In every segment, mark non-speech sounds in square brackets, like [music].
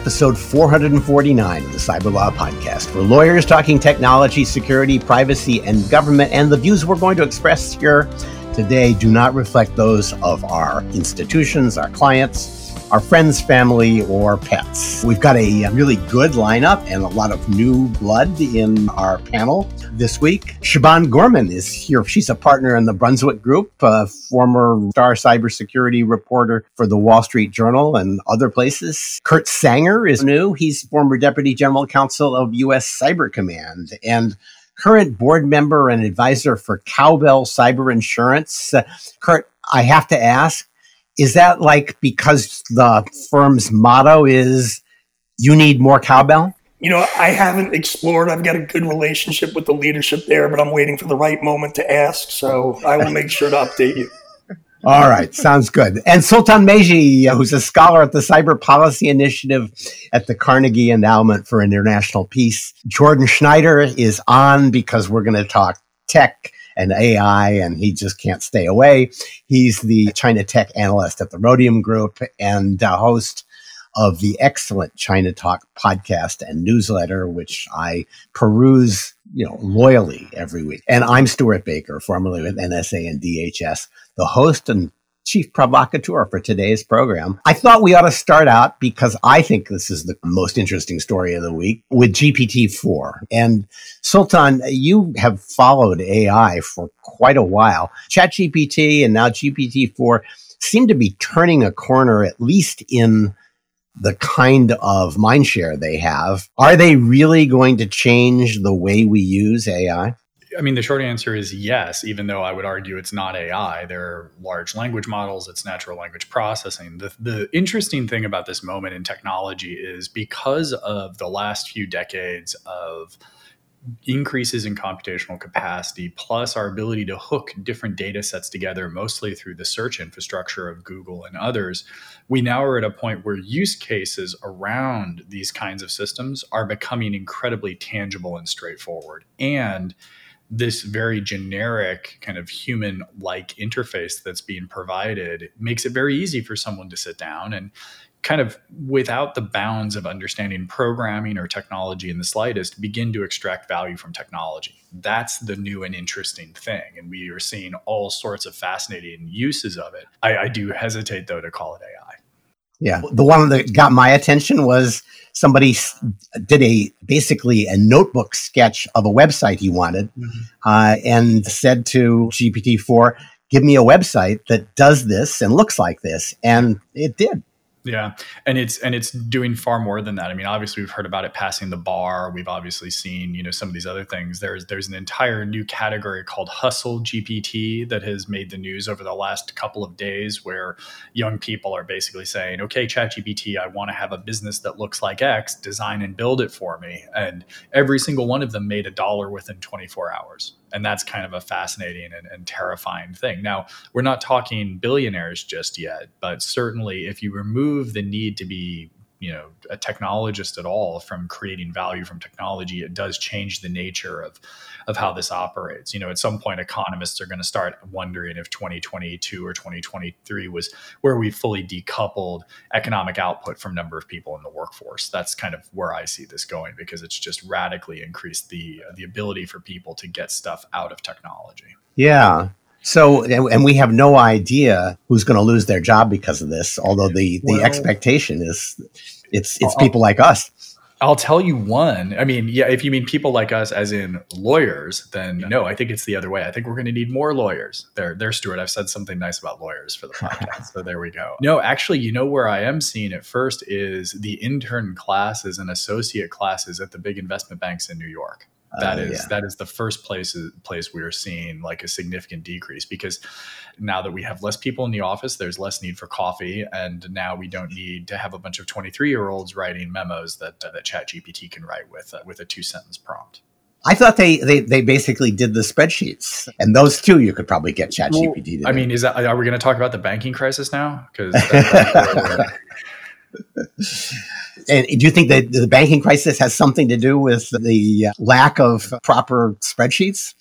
episode 449 of the Cyberlaw Podcast for lawyers talking technology, security, privacy, and government. And the views we're going to express here today do not reflect those of our institutions, our clients, our friends, family, or pets. We've got a really good lineup and a lot of new blood in our panel this week. Siobhan Gorman is here. She's a partner in the Brunswick Group, a former star cybersecurity reporter for the Wall Street Journal and other places. Kurt Sanger is new. He's former deputy general counsel of U.S. Cyber Command and current board member and advisor for Cowbell Cyber Insurance. Uh, Kurt, I have to ask, is that like because the firm's motto is you need more cowbell? You know, I haven't explored. I've got a good relationship with the leadership there, but I'm waiting for the right moment to ask. So I will make sure to update you. [laughs] All right, sounds good. And Sultan Meghji, uh, who's a scholar at the Cyber Policy Initiative at the Carnegie Endowment for International Peace. Jordan Schneider is on because we're going to talk tech and AI, and he just can't stay away. He's the China tech analyst at the Rhodium Group and uh, host of the excellent ChinaTalk podcast and newsletter, which I peruse, you know, loyally every week. And I'm Stewart Baker, formerly with NSA and DHS, the host and chief provocateur for today's program. I thought we ought to start out because I think this is the most interesting story of the week with GPT-4. And Sultan, you have followed AI for quite a while. ChatGPT and now GPT-4 seem to be turning a corner, at least in the kind of mindshare they have. Are they really going to change the way we use AI? I mean, the short answer is yes, even though I would argue it's not AI. They're large language models, it's natural language processing. The, the interesting thing about this moment in technology is because of the last few decades of increases in computational capacity, plus our ability to hook different data sets together, mostly through the search infrastructure of Google and others, we now are at a point where use cases around these kinds of systems are becoming incredibly tangible and straightforward. And this very generic kind of human like interface that's being provided makes it very easy for someone to sit down and kind of without the bounds of understanding programming or technology in the slightest begin to extract value from technology. That's the new and interesting thing and we are seeing all sorts of fascinating uses of it. I, I do hesitate though to call it ai yeah the one that got my attention was somebody did a basically a notebook sketch of a website he wanted mm-hmm. uh, and said to GPT-4, give me a website that does this and looks like this. And it did. Yeah, and it's and it's doing far more than that. I mean, obviously we've heard about it passing the bar. We've obviously seen you know some of these other things. There's there's an entire new category called Hustle GPT that has made the news over the last couple of days, where young people are basically saying, "Okay, ChatGPT, I want to have a business that looks like X. Design and build it for me." And every single one of them made a dollar within 24 hours and that's kind of a fascinating and, and, terrifying thing. Now, we're not talking billionaires just yet, but certainly if you remove the need to be you know a technologist at all from creating value from technology it does change the nature of of how this operates. You know at some point economists are going to start wondering if 2022 or 2023 was where we fully decoupled economic output from number of people in the workforce. That's kind of where i see this going because it's just radically increased the the ability for people to get stuff out of technology. Yeah so, and we have no idea who's going to lose their job because of this. Although the the well, expectation is, it's it's I'll, people like us. I'll tell you one. I mean, yeah, if you mean people like us, as in lawyers, then no. I think it's the other way. I think we're going to need more lawyers. There, there, Stewart. I've said something nice about lawyers for the podcast, so there we go. [laughs] No, actually, you know where I am seeing it first is the intern classes and associate classes at the big investment banks in New York. That uh, is yeah. that is the first place place we are seeing like a significant decrease because now that we have less people in the office, there's less need for coffee, and now we don't need to have a bunch of 23 year olds writing memos that uh, that ChatGPT can write with uh, with a two sentence prompt. I thought they, they they basically did the spreadsheets, and those two you could probably get ChatGPT. Well, I mean, is that are we going to talk about the banking crisis now? Because [laughs] [laughs] And do you think that the banking crisis has something to do with the uh, lack of proper spreadsheets?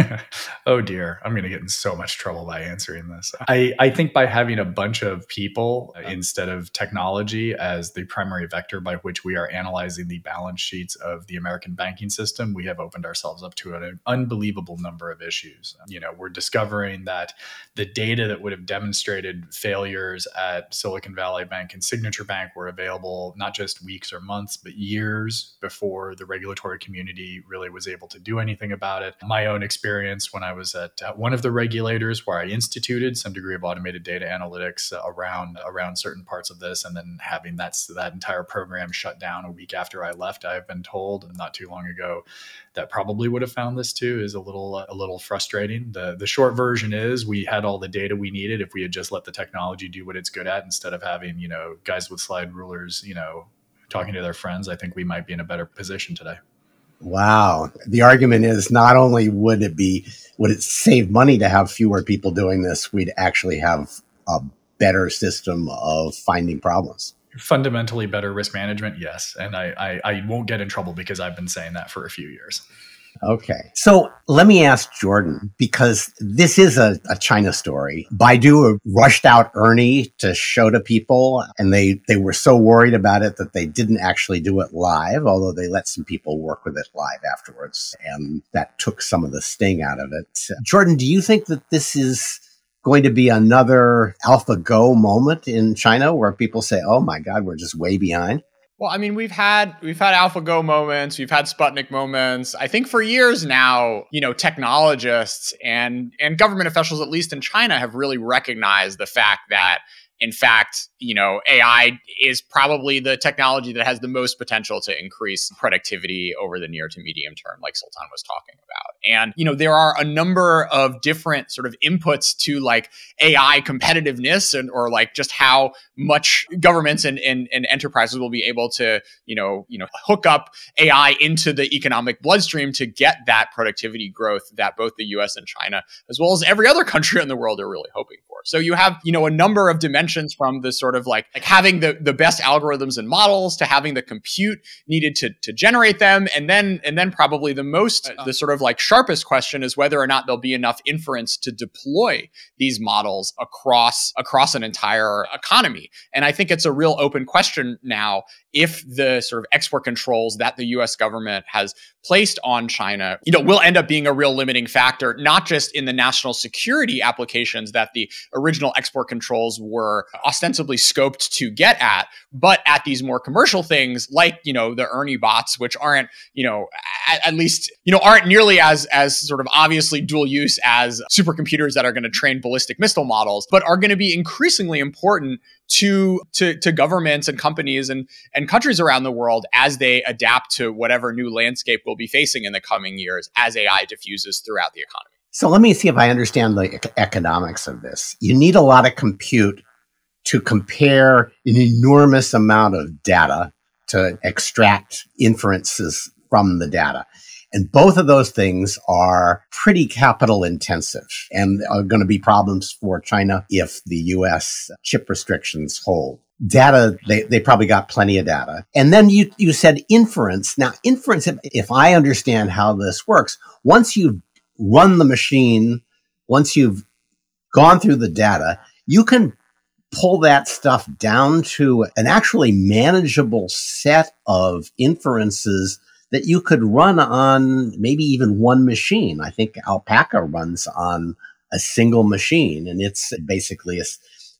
[laughs] oh dear, I'm going to get in so much trouble by answering this. I, I think by having a bunch of people instead of technology as the primary vector by which we are analyzing the balance sheets of the American banking system, we have opened ourselves up to an unbelievable number of issues. You know, we're discovering that the data that would have demonstrated failures at Silicon Valley Bank and Signature Bank were available not just weeks or months, but years before the regulatory community really was able to do anything about it. My own experience when I was at uh, one of the regulators where I instituted some degree of automated data analytics around around certain parts of this, and then having that that entire program shut down a week after I left. I've been told not too long ago that probably would have found this too is a little a little frustrating. The the short version is we had all the data we needed if we had just let the technology do what it's good at instead of having you know guys with slide rulers you know talking to their friends. I think we might be in a better position today. Wow. The argument is not only would it be, would it save money to have fewer people doing this, we'd actually have a better system of finding problems. Fundamentally better risk management, yes. And I, I, I won't get in trouble because I've been saying that for a few years. Okay. So let me ask Jordan, because this is a, a, China story. Baidu rushed out Ernie to show to people, and they, they were so worried about it that they didn't actually do it live, although they let some people work with it live afterwards. And that took some of the sting out of it. Jordan, do you think that this is going to be another AlphaGo moment in China where people say, oh my God, we're just way behind? Well, I mean, we've had we've had AlphaGo moments, we've had Sputnik moments. I think for years now, you know, technologists and and government officials, at least in China, have really recognized the fact that in fact, you know, AI is probably the technology that has the most potential to increase productivity over the near to medium term, like Sultan was talking about. And, you know, there are a number of different sort of inputs to like AI competitiveness and or like just how much governments and, and, and enterprises will be able to, you know, you know, hook up AI into the economic bloodstream to get that productivity growth that both the US and China, as well as every other country in the world, are really hoping for. So you have, you know, a number of dimensions from the sort of like, like having the, the best algorithms and models to having the compute needed to, to generate them. And then, and then probably the most, the sort of like sharpest question is whether or not there'll be enough inference to deploy these models across, across an entire economy. And I think it's a real open question now if the sort of export controls that the US government has placed on China, you know, will end up being a real limiting factor, not just in the national security applications that the original export controls were ostensibly scoped to get at, but at these more commercial things like, you know, the Ernie bots, which aren't, you know, at, at least, you know, aren't nearly as as sort of obviously dual use as supercomputers that are going to train ballistic missile models, but are going to be increasingly important to, to to governments and companies and and countries around the world as they adapt to whatever new landscape we'll be facing in the coming years as AI diffuses throughout the economy. So let me see if I understand the economics of this. You need a lot of compute to compare an enormous amount of data to extract inferences from the data. And both of those things are pretty capital intensive and are going to be problems for China if the US chip restrictions hold. Data, they, they probably got plenty of data. And then you, you said inference. Now, inference, if, if I understand how this works, once you've run the machine, once you've gone through the data, you can pull that stuff down to an actually manageable set of inferences that you could run on maybe even one machine. I think Alpaca runs on a single machine, and it's basically, a,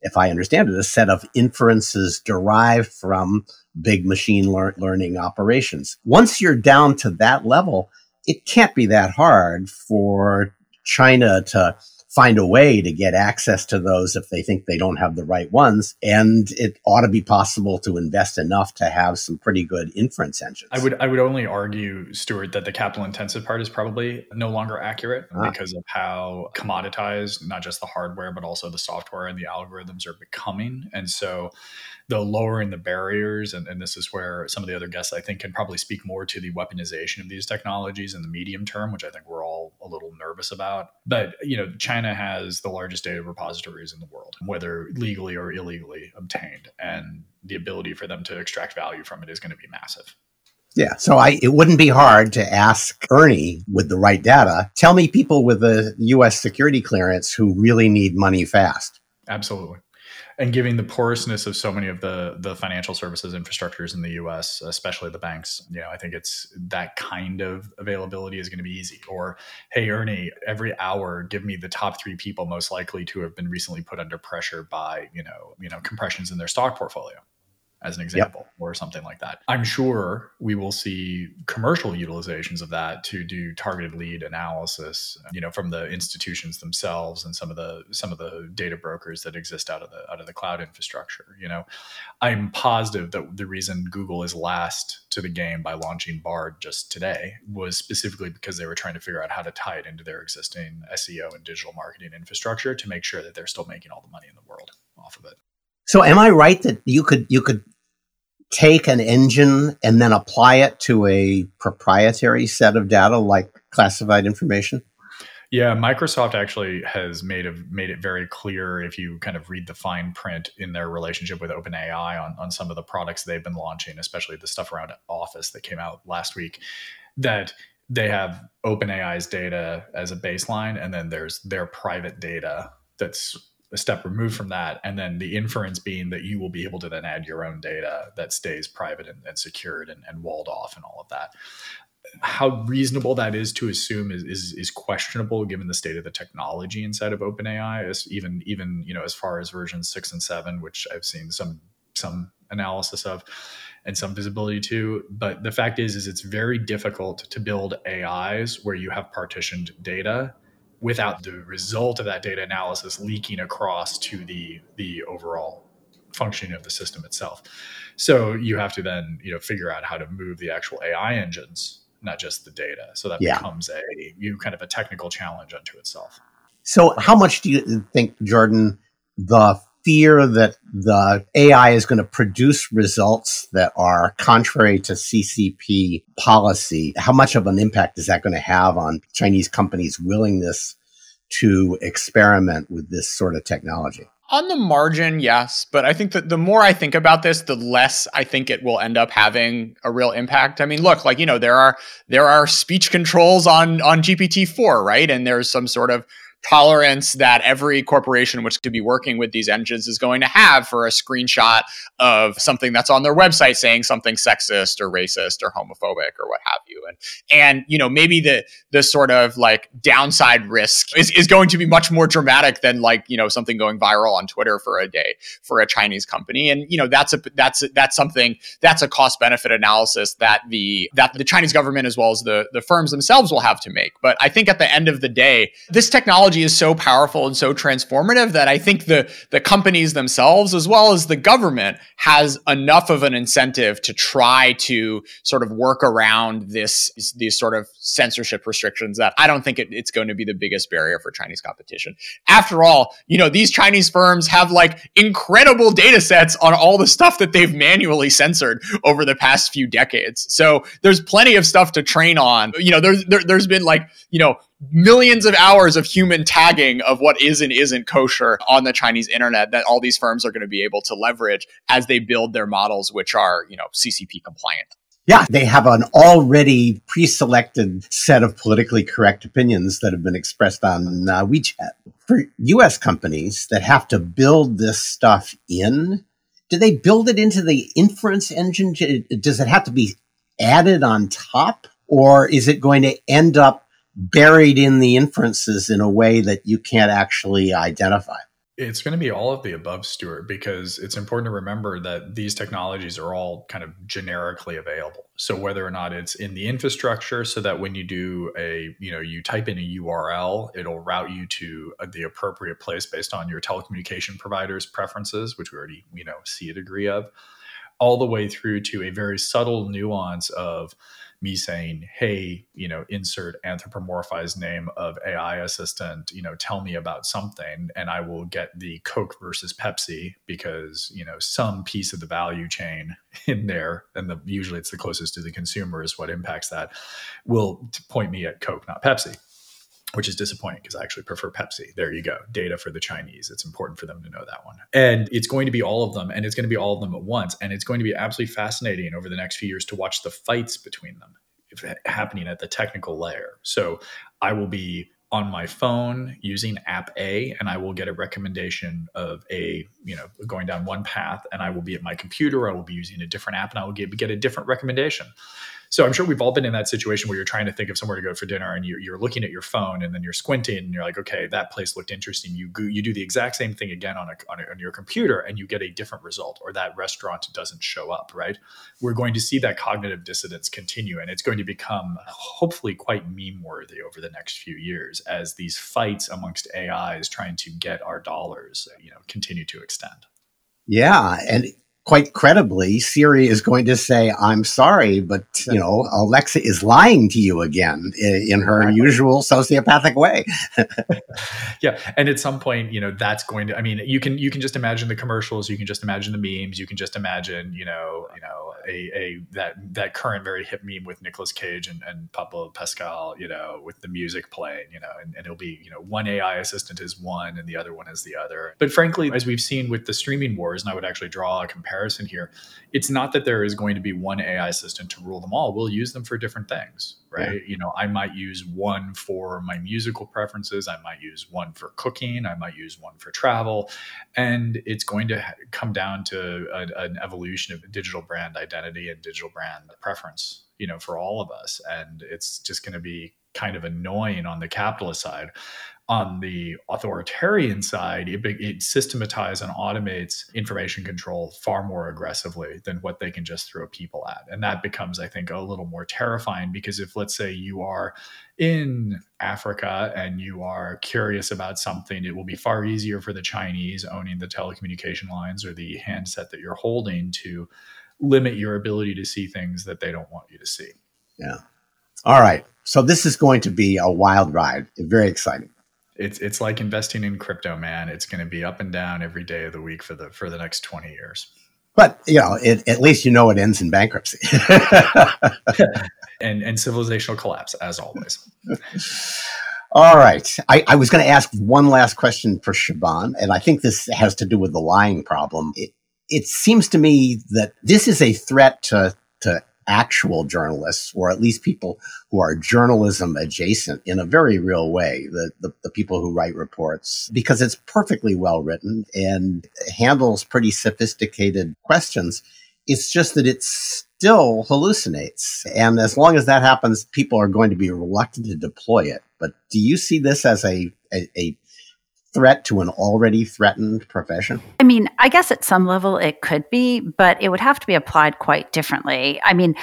if I understand it, a set of inferences derived from big machine lear- learning operations. Once you're down to that level, it can't be that hard for China to find a way to get access to those if they think they don't have the right ones. And it ought to be possible to invest enough to have some pretty good inference engines. I would I would only argue, Stewart, that the capital intensive part is probably no longer accurate ah. because of how commoditized not just the hardware but also the software and the algorithms are becoming. And so the lowering the barriers, and, and this is where some of the other guests I think can probably speak more to the weaponization of these technologies in the medium term, which I think we're all a little nervous about. But you know, China has the largest data repositories in the world, whether legally or illegally obtained, and the ability for them to extract value from it is going to be massive. Yeah. So I, it wouldn't be hard to ask Ernie with the right data. Tell me people with a U.S. security clearance who really need money fast. Absolutely and giving the porousness of so many of the the financial services infrastructures in the US, especially the banks, you know, I think it's that kind of availability is going to be easy. Or, hey, Ernie, every hour, give me the top three people most likely to have been recently put under pressure by, you know, you know, compressions in their stock portfolio as an example, yep. or something like that. I'm sure we will see commercial utilizations of that to do targeted lead analysis, you know, from the institutions themselves and some of the some of the data brokers that exist out of the out of the cloud infrastructure. You know, I'm positive that the reason Google is last to the game by launching Bard just today was specifically because they were trying to figure out how to tie it into their existing SEO and digital marketing infrastructure to make sure that they're still making all the money in the world off of it. So am I right that you could you could take an engine and then apply it to a proprietary set of data like classified information? Yeah, Microsoft actually has made a, made it very clear if you kind of read the fine print in their relationship with OpenAI on, on some of the products they've been launching, especially the stuff around Office that came out last week, that they have OpenAI's data as a baseline, and then there's their private data that's a step removed from that and then the inference being that you will be able to then add your own data that stays private and, and secured and, and, walled off and all of that how reasonable that is to assume is, is, is questionable given the state of the technology inside of OpenAI. Is even even you know as far as version six and seven, which I've seen some some analysis of and some visibility to. But the fact is, is it's very difficult to build AIs where you have partitioned data without the result of that data analysis leaking across to the the overall functioning of the system itself. So you have to then you know figure out how to move the actual AI engines, not just the data. So that yeah. becomes a you kind of a technical challenge unto itself. So how much do you think, Jordan, the fear that the AI is going to produce results that are contrary to CCP policy. How much of an impact is that going to have on Chinese companies' willingness to experiment with this sort of technology? On the margin, yes. But I think that the more I think about this, the less I think it will end up having a real impact. I mean, look, like, you know, there are there are speech controls on on GPT-4, right? And there's some sort of tolerance that every corporation which could be working with these engines is going to have for a screenshot of something that's on their website saying something sexist or racist or homophobic or what have you. And and you know maybe the the sort of like downside risk is, is going to be much more dramatic than like you know something going viral on twitter for a day for a chinese company. And you know that's a that's that's something that's a cost benefit analysis that the that the chinese government as well as the the firms themselves will have to make. But i think at the end of the day this technology technology is so powerful and so transformative that I think the the companies themselves as well as the government has enough of an incentive to try to sort of work around this these sort of censorship restrictions that I don't think it, it's going to be the biggest barrier for Chinese competition. After all, you know, these Chinese firms have like incredible data sets on all the stuff that they've manually censored over the past few decades. So there's plenty of stuff to train on. You know, there's there, there's been like, you know, millions of hours of human tagging of what is and isn't kosher on the Chinese internet that all these firms are going to be able to leverage as they build their models, which are, you know, CCP compliant. Yeah, they have an already pre-selected set of politically correct opinions that have been expressed on uh, WeChat. For US companies that have to build this stuff in, do they build it into the inference engine? Does it have to be added on top? Or is it going to end up buried in the inferences in a way that you can't actually identify. It's going to be all of the above, Stewart, because it's important to remember that these technologies are all kind of generically available. So whether or not it's in the infrastructure, so that when you do a, you know, you type in a URL, it'll route you to uh, the appropriate place based on your telecommunication provider's preferences, which we already, you know, see a degree of, all the way through to a very subtle nuance of, me saying, hey, you know, insert anthropomorphized name of AI assistant, you know, tell me about something, and I will get the Coke versus Pepsi because, you know, some piece of the value chain [laughs] in there, and the, usually it's the closest to the consumer is what impacts that, will point me at Coke, not Pepsi. Which is disappointing because I actually prefer Pepsi. There you go. Data for the Chinese. It's important for them to know that one. And it's going to be all of them, and it's going to be all of them at once. And it's going to be absolutely fascinating over the next few years to watch the fights between them happening at the technical layer. So I will be on my phone using app A and I will get a recommendation of a, you know, going down one path and I will be at my computer, I will be using a different app and I will get, get a different recommendation. So I'm sure we've all been in that situation where you're trying to think of somewhere to go for dinner and you're, you're looking at your phone and then you're squinting and you're like, okay, that place looked interesting. You go, you do the exact same thing again on, a, on, a, on your computer and you get a different result or that restaurant doesn't show up, right? We're going to see that cognitive dissonance continue and it's going to become hopefully quite meme worthy over the next few years as these fights amongst AIs trying to get our dollars, you know, continue to extend. Yeah, and quite credibly, Siri is going to say, I'm sorry, but you know, Alexa is lying to you again in, her exactly. usual sociopathic way. [laughs] yeah. And at some point, you know, that's going to I mean, you can you can just imagine the commercials, you can just imagine the memes, you can just imagine, you know, you know, a, a that that current very hip meme with Nicolas Cage and, and Pablo Pascal, you know, with the music playing, you know, and, and it'll be, you know, one AI assistant is one and the other one is the other. But frankly, as we've seen with the streaming wars, and I would actually draw a comparison comparison here. It's not that there is going to be one AI assistant to rule them all. We'll use them for different things, right? Yeah. You know, I might use one for my musical preferences. I might use one for cooking. I might use one for travel. And it's going to come down to a, an evolution of digital brand identity and digital brand preference, you know, for all of us. And it's just going to be kind of annoying on the capitalist side on the authoritarian side, it, it systematizes and automates information control far more aggressively than what they can just throw people at. And that becomes, I think, a little more terrifying because if, let's say, you are in Africa and you are curious about something, it will be far easier for the Chinese owning the telecommunication lines or the handset that you're holding to limit your ability to see things that they don't want you to see. Yeah. All right. So this is going to be a wild ride. Very exciting it's it's like investing in crypto, man. It's going to be up and down every day of the week for the for the next twenty years. But you know, it, at least you know it ends in bankruptcy [laughs] and and civilizational collapse, as always. All right. I, I was going to ask one last question for Siobhan, and I think this has to do with the lying problem. It, it seems to me that this is a threat to, to actual journalists, or at least people who are journalism adjacent in a very real way, the, the, the, people who write reports, because it's perfectly well written and handles pretty sophisticated questions. It's just that it still hallucinates. And as long as that happens, people are going to be reluctant to deploy it. But do you see this as a, a, a threat to an already threatened profession? I mean, I guess at some level it could be, but it would have to be applied quite differently. I mean,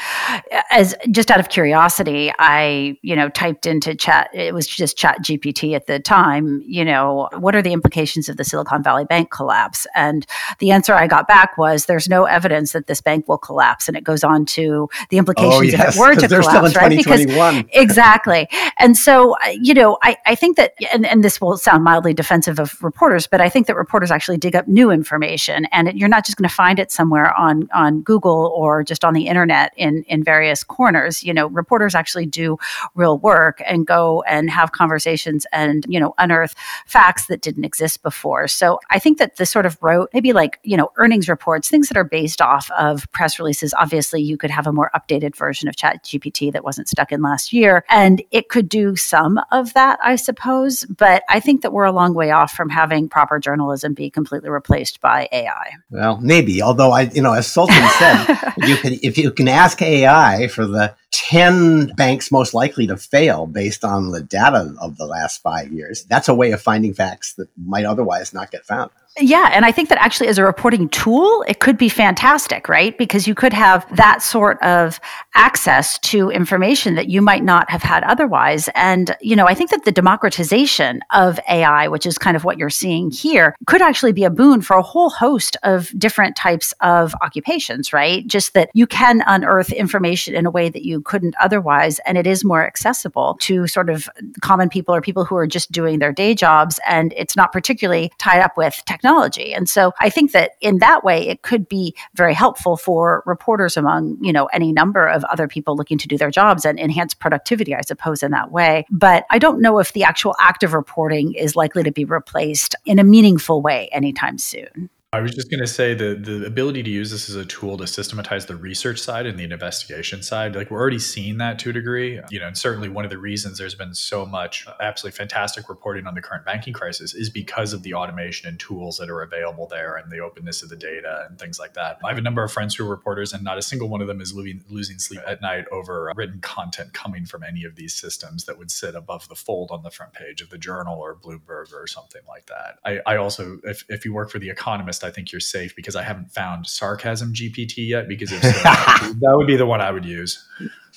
as just out of curiosity, I, you know, typed into chat, it was just ChatGPT at the time, you know, what are the implications of the Silicon Valley Bank collapse? And the answer I got back was there's no evidence that this bank will collapse. And it goes on to the oh, implications oh, yes, if it were to collapse, right? Because exactly. And so, uh, you know, I, I think that, and, and this will sound mildly defensive of reporters, but I think that reporters actually dig up new information, and it, you're not just going to find it somewhere on on Google or just on the internet in in various corners. You know, reporters actually do real work and go and have conversations and you know unearth facts that didn't exist before. So I think that the sort of wrote maybe like you know earnings reports, things that are based off of press releases. Obviously, you could have a more updated version of ChatGPT that wasn't stuck in last year, and it could do some of that, I suppose. But I think that we're a long way way off from having proper journalism be completely replaced by AI. Well, maybe. Although I, you know, as Sultan said, [laughs] you can if you can ask AI for the ten banks most likely to fail based on the data of the last five years, that's a way of finding facts that might otherwise not get found. Yeah. And I think that actually, as a reporting tool, it could be fantastic, right? Because you could have that sort of access to information that you might not have had otherwise. And, you know, I think that the democratization of AI, which is kind of what you're seeing here, could actually be a boon for a whole host of different types of occupations, right? Just that you can unearth information in a way that you you couldn't otherwise. And it is more accessible to sort of common people or people who are just doing their day jobs. And it's not particularly tied up with technology. And so I think that in that way, it could be very helpful for reporters among, you know, any number of other people looking to do their jobs and enhance productivity, I suppose, in that way. But I don't know if the actual act of reporting is likely to be replaced in a meaningful way anytime soon. I was just going to say the the ability to use this as a tool to systematize the research side and the investigation side. Like we're already seeing that to a degree, you know, and certainly one of the reasons there's been so much absolutely fantastic reporting on the current banking crisis is because of the automation and tools that are available there and the openness of the data and things like that. I have a number of friends who are reporters, and not a single one of them is losing, losing sleep at night over uh, written content coming from any of these systems that would sit above the fold on the front page of the Journal or Bloomberg or something like that. I, I also, if if you work for the Economist I think you're safe because I haven't found sarcasm GPT yet. Because if so, that would be the one I would use.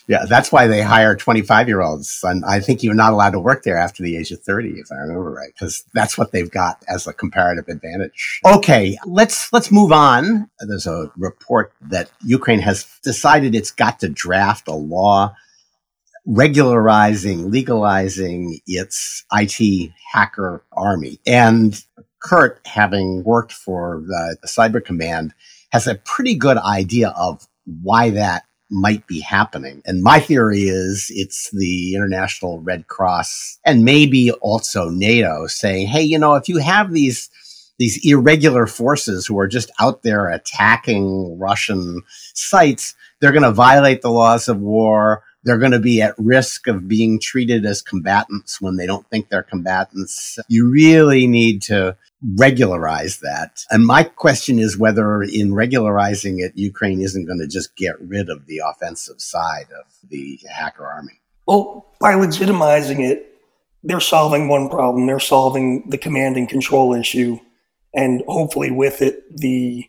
Yeah, that's why they hire 25 year olds. And I think you're not allowed to work there after the age of 30, if I remember right, because that's what they've got as a comparative advantage. Okay, let's let's move on. There's a report that Ukraine has decided it's got to draft a law regularizing, legalizing its IT hacker army. And Kurt, having worked for the, Cyber Command, has a pretty good idea of why that might be happening. And my theory is it's the International Red Cross and maybe also NATO saying, hey, you know, if you have these these irregular forces who are just out there attacking Russian sites, they're going to violate the laws of war. They're going to be at risk of being treated as combatants when they don't think they're combatants. You really need to regularize that. And my question is whether in regularizing it, Ukraine isn't going to just get rid of the offensive side of the hacker army. Well, by legitimizing it, they're solving one problem. They're solving the command and control issue. And hopefully, with it, the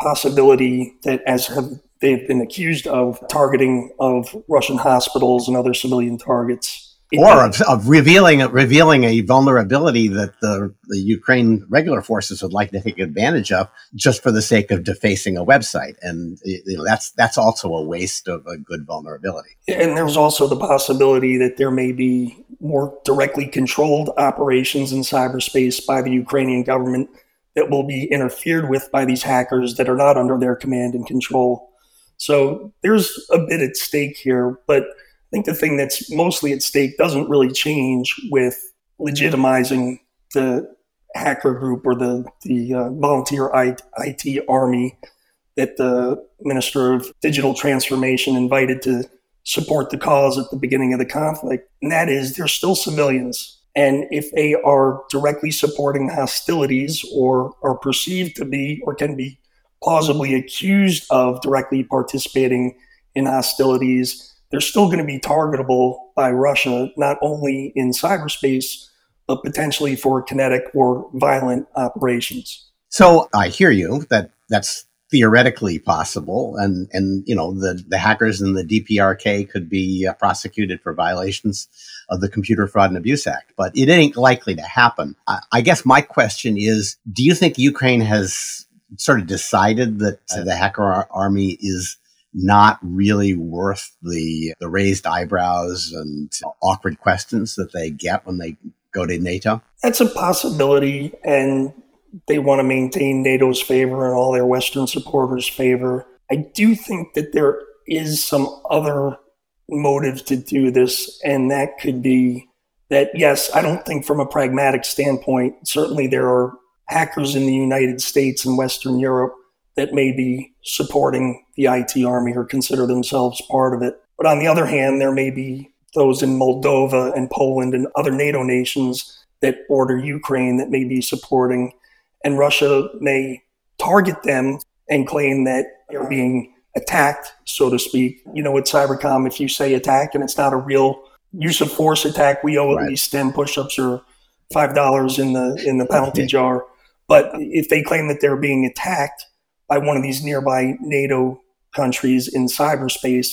possibility that, as have they've been accused of targeting of Russian hospitals and other civilian targets, or of, of, revealing revealing a vulnerability that the, the Ukraine regular forces would like to take advantage of just for the sake of defacing a website, and you know, that's that's also a waste of a good vulnerability. And there's also the possibility that there may be more directly controlled operations in cyberspace by the Ukrainian government that will be interfered with by these hackers that are not under their command and control. So there's a bit at stake here, but I think the thing that's mostly at stake doesn't really change with legitimizing the hacker group or the the uh, volunteer IT army that the Minister of Digital Transformation invited to support the cause at the beginning of the conflict. And that is, they're still civilians. And if they are directly supporting hostilities or are perceived to be or can be plausibly accused of directly participating in hostilities, they're still going to be targetable by Russia, not only in cyberspace, but potentially for kinetic or violent operations. So I hear you that that's theoretically possible, and and you know the the hackers in the DPRK could be uh, prosecuted for violations of the Computer Fraud and Abuse Act, but it ain't likely to happen. I, I guess my question is: Do you think Ukraine has sort of decided that uh, the hacker ar- army is not really worth the the raised eyebrows and awkward questions that they get when they go to NATO? That's a possibility, and they want to maintain NATO's favor and all their Western supporters' favor. I do think that there is some other motive to do this, and that could be that yes, I don't think from a pragmatic standpoint, certainly there are hackers in the United States and Western Europe that may be supporting the IT army or consider themselves part of it. But on the other hand, there may be those in Moldova and Poland and other NATO nations that border Ukraine that may be supporting, and Russia may target them and claim that they're being attacked, so to speak. You know, with Cybercom, if you say attack and it's not a real use of force attack, we owe at least 10 push-ups or five dollars in the in the penalty [laughs] jar. But if they claim that they're being attacked, by one of these nearby NATO countries in cyberspace,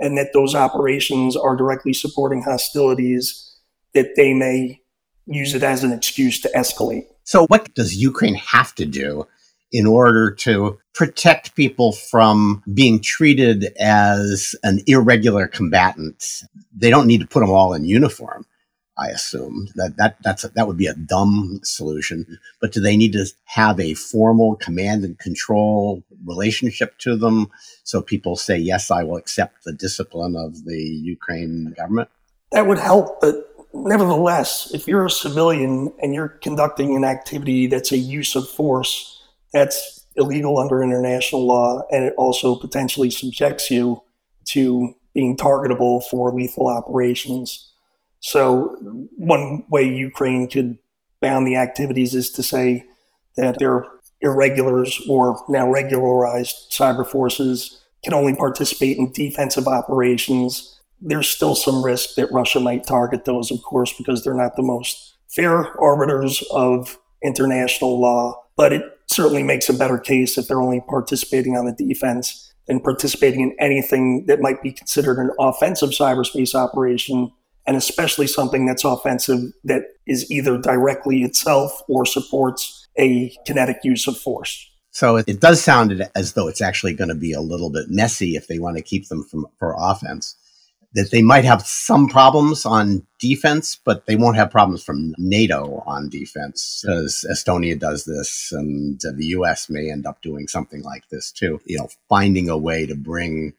and that those operations are directly supporting hostilities, that they may use it as an excuse to escalate. So, what does Ukraine have to do in order to protect people from being treated as an irregular combatant. They don't need to put them all in uniform. I assume that that that's a, that would be a dumb solution. But do they need to have a formal command and control relationship to them so people say yes, I will accept the discipline of the Ukraine government? That would help, but nevertheless, if you're a civilian and you're conducting an activity that's a use of force, that's illegal under international law, and it also potentially subjects you to being targetable for lethal operations. So, one way Ukraine could bound the activities is to say that their irregulars or now regularized cyber forces can only participate in defensive operations. There's still some risk that Russia might target those, of course, because they're not the most fair arbiters of international law. But it certainly makes a better case if they're only participating on the defense than participating in anything that might be considered an offensive cyberspace operation and especially something that's offensive that is either directly itself or supports a kinetic use of force. So it does sound as though it's actually going to be a little bit messy if they want to keep them from for offense. That they might have some problems on defense, but they won't have problems from NATO on defense because Estonia does this, and the U.S. may end up doing something like this too. You know, finding a way to bring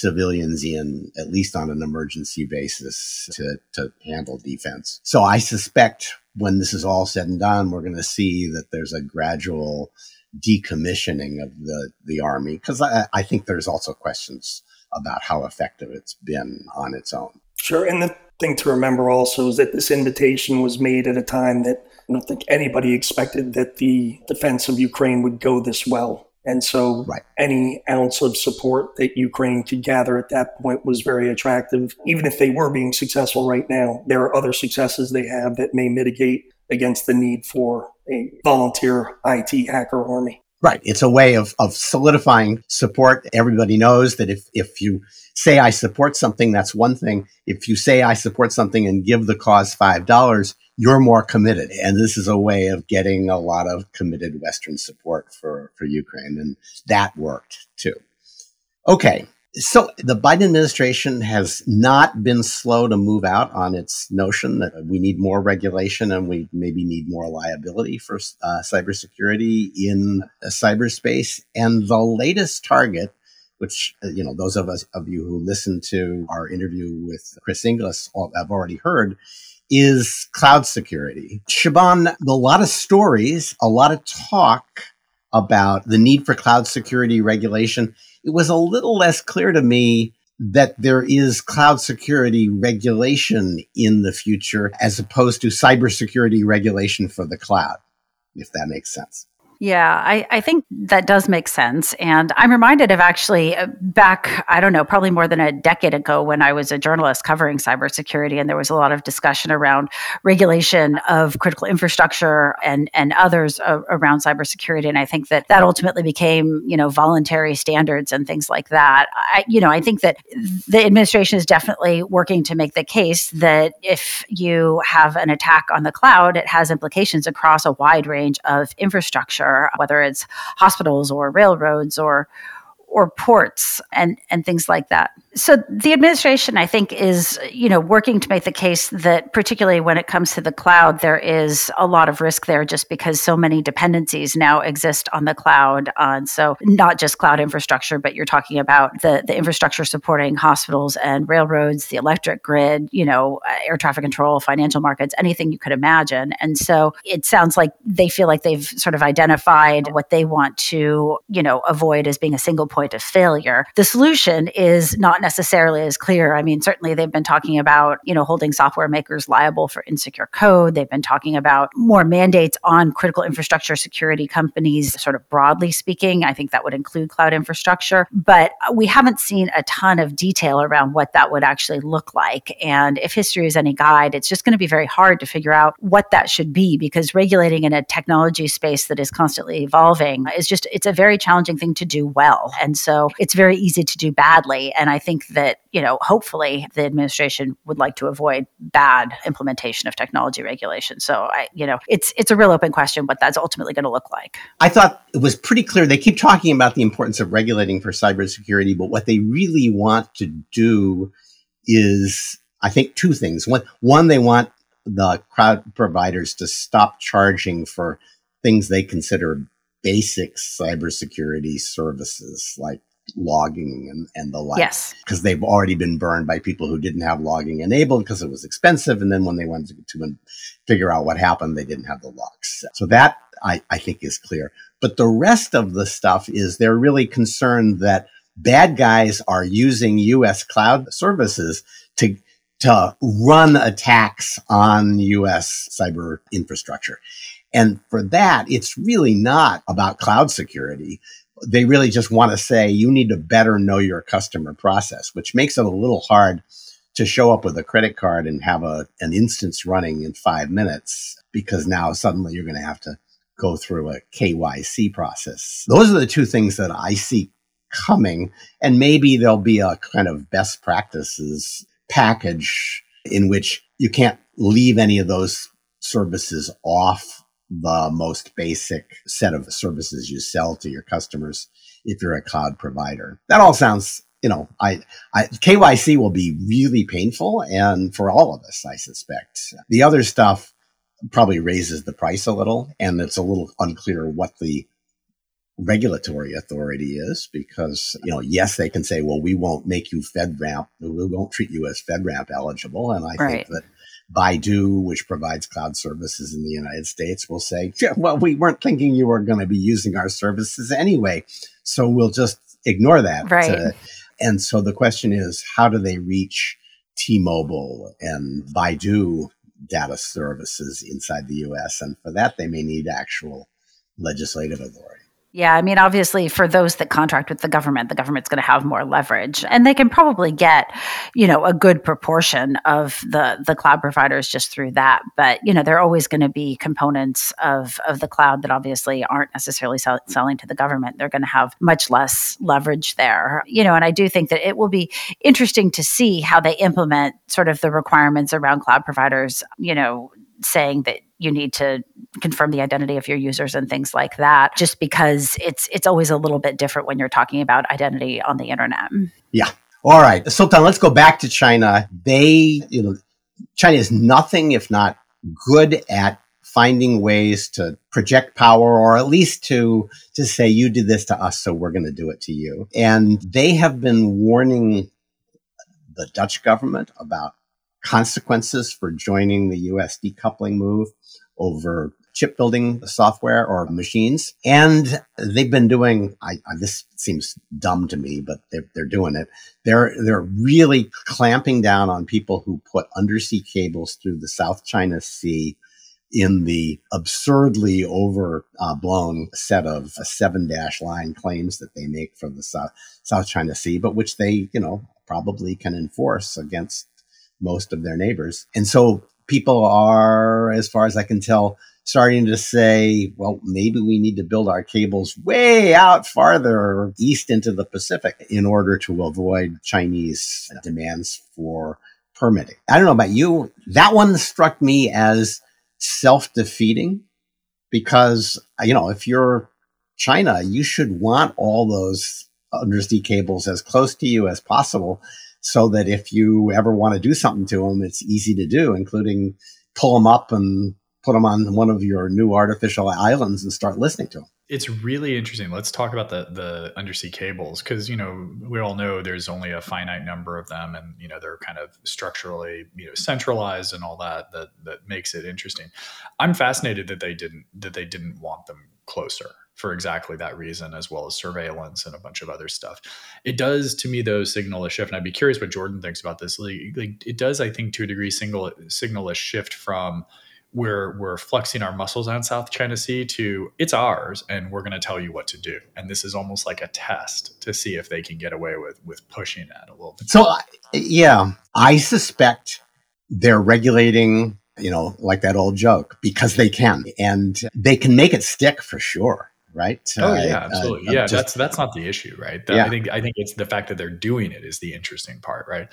civilians in, at least on an emergency basis, to, to handle defense. So I suspect when this is all said and done, we're going to see that there's a gradual decommissioning of the, the army because I, I think there's also questions about how effective it's been on its own. Sure. And the thing to remember also is that this invitation was made at a time that I don't think anybody expected that the defense of Ukraine would go this well. And so right. any ounce of support that Ukraine could gather at that point was very attractive. Even if they were being successful right now, there are other successes they have that may mitigate against the need for a volunteer IT hacker army. Right. It's a way of, of solidifying support. Everybody knows that if, if you say I support something, that's one thing. If you say I support something and give the cause $5, you're more committed. And this is a way of getting a lot of committed Western support for, for Ukraine. And that worked too. Okay. So the Biden administration has not been slow to move out on its notion that we need more regulation and we maybe need more liability for uh, cybersecurity in cyberspace. And the latest target, which uh, you know those of us of you who listened to our interview with Chris Inglis have already heard, is cloud security. Siobhan, a lot of stories, a lot of talk about the need for cloud security regulation. It was a little less clear to me that there is cloud security regulation in the future as opposed to cybersecurity regulation for the cloud, if that makes sense. Yeah, I, I think that does make sense. And I'm reminded of actually uh, back, I don't know, probably more than a decade ago when I was a journalist covering cybersecurity, and there was a lot of discussion around regulation of critical infrastructure and, and others uh, around cybersecurity. And I think that that ultimately became, you know, voluntary standards and things like that. I, you know, I think that the administration is definitely working to make the case that if you have an attack on the cloud, it has implications across a wide range of infrastructure whether it's hospitals or railroads or or ports and and things like that. So the administration, I think, is you know working to make the case that particularly when it comes to the cloud, there is a lot of risk there, just because so many dependencies now exist on the cloud. Uh, so not just cloud infrastructure, but you're talking about the the infrastructure supporting hospitals and railroads, the electric grid, you know, uh, air traffic control, financial markets, anything you could imagine. And so it sounds like they feel like they've sort of identified what they want to you know avoid as being a single point of failure. The solution is not necessarily as clear. I mean, certainly they've been talking about, you know, holding software makers liable for insecure code. They've been talking about more mandates on critical infrastructure security companies, sort of broadly speaking. I think that would include cloud infrastructure, but we haven't seen a ton of detail around what that would actually look like. And if history is any guide, it's just going to be very hard to figure out what that should be because regulating in a technology space that is constantly evolving is just, it's a very challenging thing to do well. And And so it's very easy to do badly. And I think that, you know, hopefully the administration would like to avoid bad implementation of technology regulation. So I, you know, it's it's a real open question what that's ultimately going to look like. I thought it was pretty clear. They keep talking about the importance of regulating for cybersecurity, but what they really want to do is I think two things. One, one they want the cloud providers to stop charging for things they consider basic cybersecurity services like logging and, and the like. Yes. Because they've already been burned by people who didn't have logging enabled because it was expensive. And then when they wanted to, to figure out what happened, they didn't have the logs. So that I, I think is clear. But the rest of the stuff is they're really concerned that bad guys are using US cloud services to to run attacks on US cyber infrastructure. And for that, it's really not about cloud security. They really just want to say you need to better know your customer process, which makes it a little hard to show up with a credit card and have a, an instance running in five minutes because now suddenly you're going to have to go through a KYC process. Those are the two things that I see coming. And maybe there'll be a kind of best practices package in which you can't leave any of those services off the most basic set of services you sell to your customers if you're a cloud provider. That all sounds, you know, I, I KYC will be really painful and for all of us, I suspect. The other stuff probably raises the price a little and it's a little unclear what the regulatory authority is because, you know, yes, they can say, well, we won't make you FedRAMP, we won't treat you as FedRAMP eligible. And I right. think that Baidu, which provides cloud services in the United States, will say, yeah, well, we weren't thinking you were going to be using our services anyway. So we'll just ignore that. Right. Uh, and so the question is, how do they reach T-Mobile and Baidu data services inside the US? And for that, they may need actual legislative authority. Yeah, I mean, obviously, for those that contract with the government, the government's going to have more leverage, and they can probably get, you know, a good proportion of the the cloud providers just through that. But you know, there are always going to be components of of the cloud that obviously aren't necessarily sell, selling to the government. They're going to have much less leverage there, you know. And I do think that it will be interesting to see how they implement sort of the requirements around cloud providers, you know, saying that you need to confirm the identity of your users and things like that just because it's it's always a little bit different when you're talking about identity on the internet. Yeah. All right. Sultan let's go back to china. They you know china is nothing if not good at finding ways to project power or at least to to say you did this to us so we're going to do it to you. And they have been warning the dutch government about consequences for joining the US decoupling move over chip building software or machines. And they've been doing, I, I, this seems dumb to me, but they're, they're doing it. They're, they're really clamping down on people who put undersea cables through the South China Sea in the absurdly overblown set of seven dash line claims that they make for the South, South China Sea, but which they, you know, probably can enforce against most of their neighbors. And so people are, as far as I can tell, starting to say, well, maybe we need to build our cables way out farther east into the Pacific in order to avoid Chinese demands for permitting. I don't know about you. That one struck me as self defeating because, you know, if you're China, you should want all those undersea cables as close to you as possible so that if you ever want to do something to them, it's easy to do, including pull them up and put them on one of your new artificial islands and start listening to them. It's really interesting. Let's talk about the the undersea cables because you know we all know there's only a finite number of them, and you know they're kind of structurally you know centralized and all that. That that makes it interesting. I'm fascinated that they didn't that they didn't want them closer for exactly that reason, as well as surveillance and a bunch of other stuff. It does, to me, though, signal a shift. And I'd be curious what Jordan thinks about this. Like, like it does, I think, to a degree, single, signal a shift from where we're flexing our muscles on South China Sea to it's ours and we're going to tell you what to do. And this is almost like a test to see if they can get away with with pushing that a little bit. So, yeah, I suspect they're regulating you know, like that old joke, because they can. And they can make it stick for sure right? Oh yeah, absolutely. Uh, yeah, just, that's that's not the issue, right? yeah. I think I think it's the fact that they're doing it is the interesting part, right?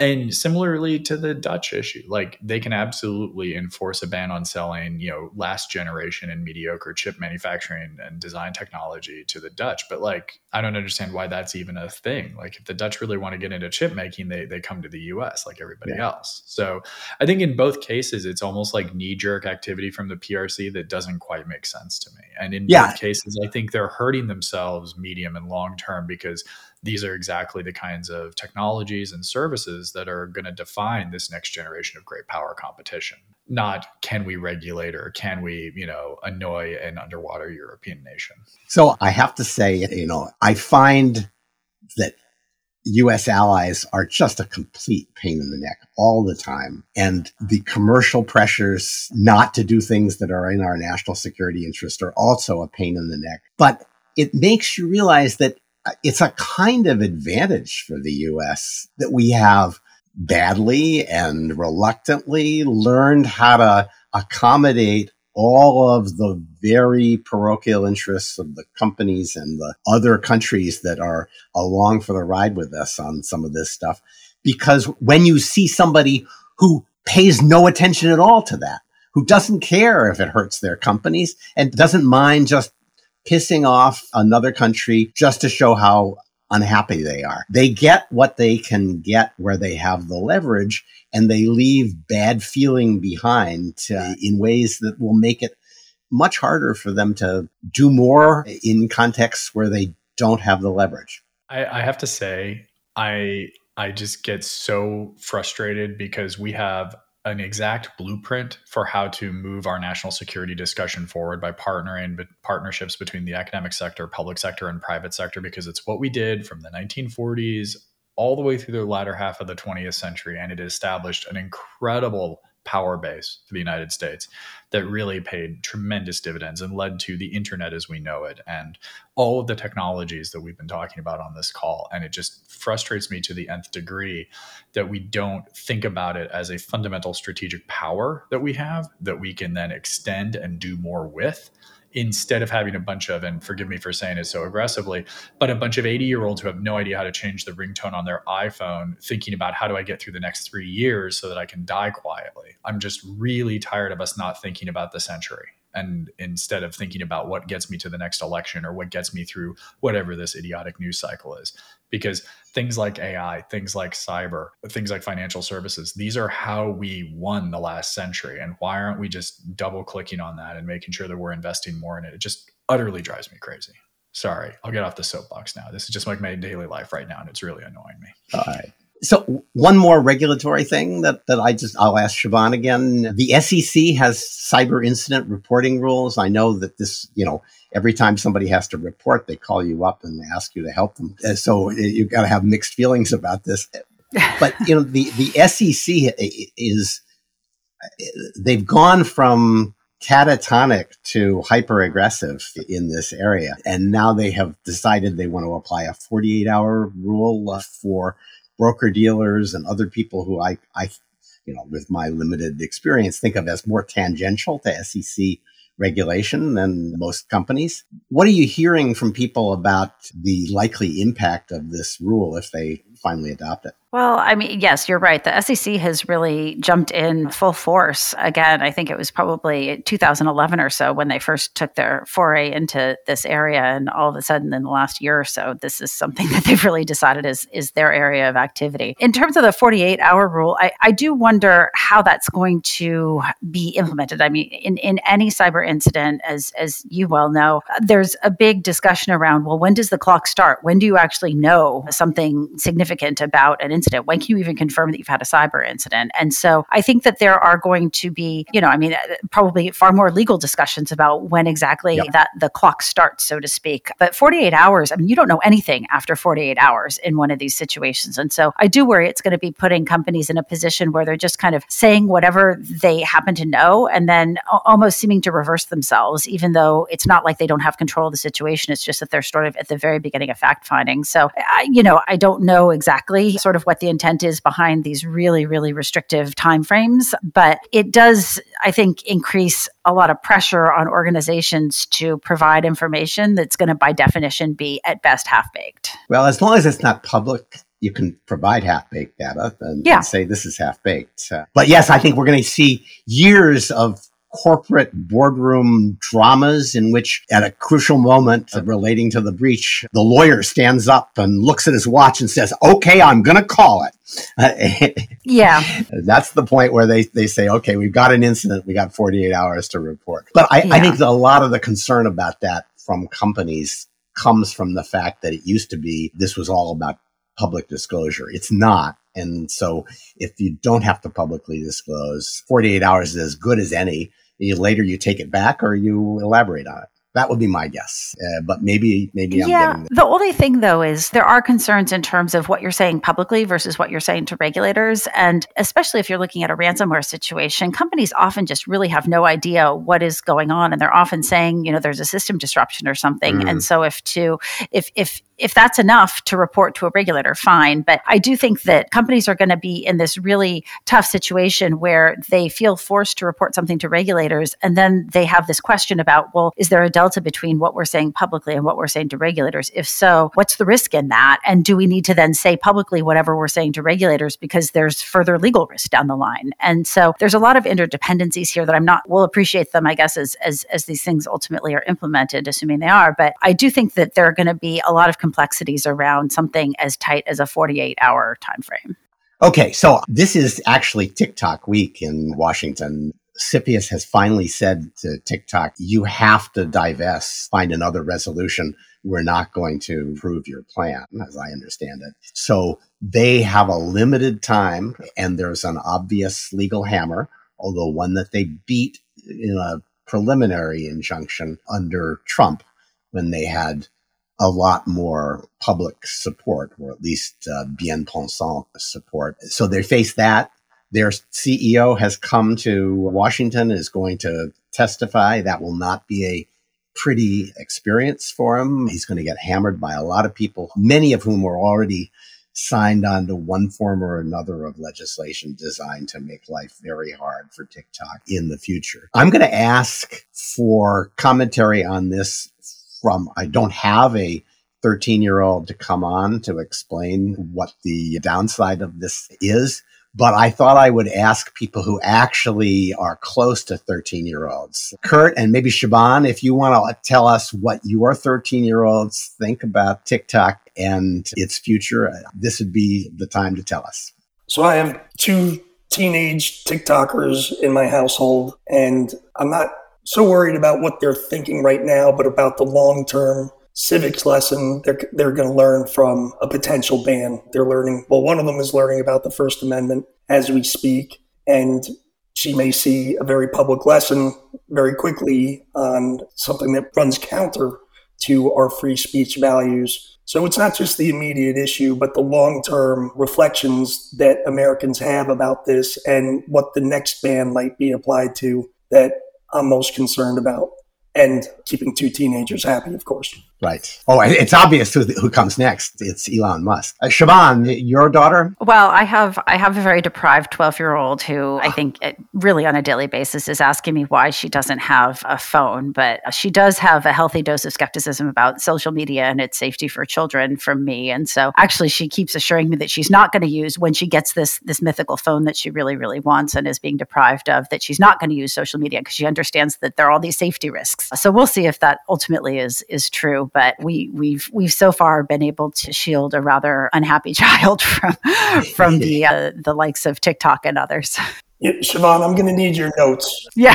And similarly to the Dutch issue, like they can absolutely enforce a ban on selling, you know, last generation and mediocre chip manufacturing and design technology to the Dutch. But like, I don't understand why that's even a thing. Like, if the Dutch really want to get into chip making, they, they come to the US like everybody yeah. else. So I think in both cases, it's almost like knee jerk activity from the PRC that doesn't quite make sense to me. And in yeah. both cases, I think they're hurting themselves medium and long term because these are exactly the kinds of technologies and services that are going to define this next generation of great power competition not can we regulate or can we you know annoy an underwater european nation so i have to say you know i find that US allies are just a complete pain in the neck all the time. And the commercial pressures not to do things that are in our national security interest are also a pain in the neck. But it makes you realize that it's a kind of advantage for the US that we have badly and reluctantly learned how to accommodate all of the very parochial interests of the companies and the other countries that are along for the ride with us on some of this stuff. Because when you see somebody who pays no attention at all to that, who doesn't care if it hurts their companies and doesn't mind just pissing off another country just to show how unhappy they are. They get what they can get where they have the leverage and they leave bad feeling behind in ways that will make it much harder for them to do more in contexts where they don't have the leverage. I, I have to say, I I just get so frustrated because we have an exact blueprint for how to move our national security discussion forward by partnering but partnerships between the academic sector, public sector, and private sector because it's what we did from the 1940s all the way through the latter half of the 20th century, and it established an incredible power base for the United States that really paid tremendous dividends and led to the internet as we know it and all of the technologies that we've been talking about on this call. And it just frustrates me to the nth degree that we don't think about it as a fundamental strategic power that we have that we can then extend and do more with instead of having a bunch of, and forgive me for saying it so aggressively, but a bunch of 80 year olds who have no idea how to change the ringtone on their iPhone, thinking about how do I get through the next three years so that I can die quietly. I'm just really tired of us not thinking about the century and instead of thinking about what gets me to the next election or what gets me through whatever this idiotic news cycle is because things like ai things like cyber things like financial services these are how we won the last century. And why aren't we just double clicking on that and making sure that we're investing more in it? It just utterly drives me crazy. Sorry i'll get off the soapbox now. This is just like my daily life right now and it's really annoying me. All right so one more regulatory thing that, that I just I'll ask Siobhan again. The SEC has cyber incident reporting rules. I know that this, you know, every time somebody has to report, they call you up and ask you to help them. Uh, so uh, you've got to have mixed feelings about this. [laughs] But you know, the the SEC uh, is uh, they've gone from catatonic to hyper aggressive in this area, and now they have decided they want to apply a 48 hour rule for broker dealers and other people who I, I, you know, with my limited experience, think of as more tangential to SEC regulation than most companies. What are you hearing from people about the likely impact of this rule if they finally adopt it? Well, I mean, yes, you're right. The SEC has really jumped in full force. Again, I think it was probably 2011 or so when they first took their foray into this area. And all of a sudden, in the last year or so, this is something [laughs] that they've really decided is, is their area of activity. In terms of the 48 hour rule, I, I do wonder how that's going to be implemented. I mean, in, in any cyber incident, as, as you well know, there's a big discussion around well, when does the clock start? When do you actually know something significant about an incident? When can you even confirm that you've had a cyber incident? And so I think that there are going to be, you know, I mean, probably far more legal discussions about when exactly yep. that the clock starts, so to speak. But 48 hours, I mean, you don't know anything after 48 hours in one of these situations. And so I do worry it's going to be putting companies in a position where they're just kind of saying whatever they happen to know and then almost seeming to reverse themselves, even though it's not like they don't have control of the situation. It's just that they're sort of at the very beginning of fact finding. So, I, you know, I don't know exactly sort of what the intent is behind these really, really restrictive timeframes, but it does, I think, increase a lot of pressure on organizations to provide information that's going to, by definition, be at best half baked. Well, as long as it's not public, you can provide half baked data and, yeah. and, say this is half baked. But yes, I think we're going to see years of corporate boardroom dramas in which at a crucial moment relating to the breach the lawyer stands up and looks at his watch and says okay i'm going to call it. [laughs] Yeah. That's the point where they, they say okay we've got an incident. We got 48 hours to report. But i, yeah. I think a lot of the concern about that from companies comes from the fact that it used to be this was all about public disclosure. It's not. And so if you don't have to publicly disclose, 48 hours is as good as any. You, later you take it back or you elaborate on it. That would be my guess. Uh, but maybe, maybe I'm yeah. The only thing though is there are concerns in terms of what you're saying publicly versus what you're saying to regulators. And especially if you're looking at a ransomware situation, companies often just really have no idea what is going on. And they're often saying, you know, there's a system disruption or something. Mm. And so if to, if, if, if that's enough to report to a regulator, fine. But I do think that companies are going to be in this really tough situation where they feel forced to report something to regulators. And then they have this question about, well, is there a delta between what we're saying publicly and what we're saying to regulators? If so, what's the risk in that? And do we need to then say publicly whatever we're saying to regulators because there's further legal risk down the line? And so there's a lot of interdependencies here that I'm not, we'll appreciate them, I guess, as, as, as these things ultimately are implemented, assuming they are. But I do think that there are going to be a lot of complexities around something as tight as a 48 hour time frame. Okay, so this is actually TikTok week in Washington. CFIUS has finally said to TikTok, you have to divest, find another resolution. We're not going to approve your plan, as I understand it. So they have a limited time, and there's an obvious legal hammer, although one that they beat in a preliminary injunction under Trump when they had a lot more public support, or at least uh, bien pensant support. So they face that. Their CEO has come to Washington, is going to testify. That will not be a pretty experience for him. He's going to get hammered by a lot of people, many of whom are already signed on to one form or another of legislation designed to make life very hard for TikTok in the future. I'm going to ask for commentary on this from, I don't have a 13 year old to come on to explain what the downside of this is. But I thought I would ask people who actually are close to 13 year olds. Kurt and maybe Siobhan, if you want to tell us what your 13 year olds think about TikTok and its future, uh, this would be the time to tell us. So I have two teenage TikTokers in my household, and I'm not so worried about what they're thinking right now, but about the long term civics lesson they're, they're going to learn from a potential ban. They're learning, well, one of them is learning about the First Amendment as we speak, and she may see a very public lesson very quickly on something that runs counter to our free speech values. So it's not just the immediate issue, but the long term reflections that Americans have about this and what the next ban might be applied to that I'm most concerned about. And keeping two teenagers happy, of course. Right. Oh, it's obvious who, who comes next. It's Elon Musk. Uh, Siobhan, your daughter? Well, I have I have a very deprived twelve year old who I ah. think it, really on a daily basis is asking me why she doesn't have a phone, but uh, she does have a healthy dose of skepticism about social media and its safety for children from me. And so, actually, she keeps assuring me that she's not going to use when she gets this this mythical phone that she really really wants and is being deprived of. That she's not going to use social media because she understands that there are all these safety risks. So we'll see if that ultimately is is true but we we've we've so far been able to shield a rather unhappy [laughs] child from from the [laughs] uh, the likes of TikTok and others. Yeah, Siobhan, I'm going to need your notes. Yeah.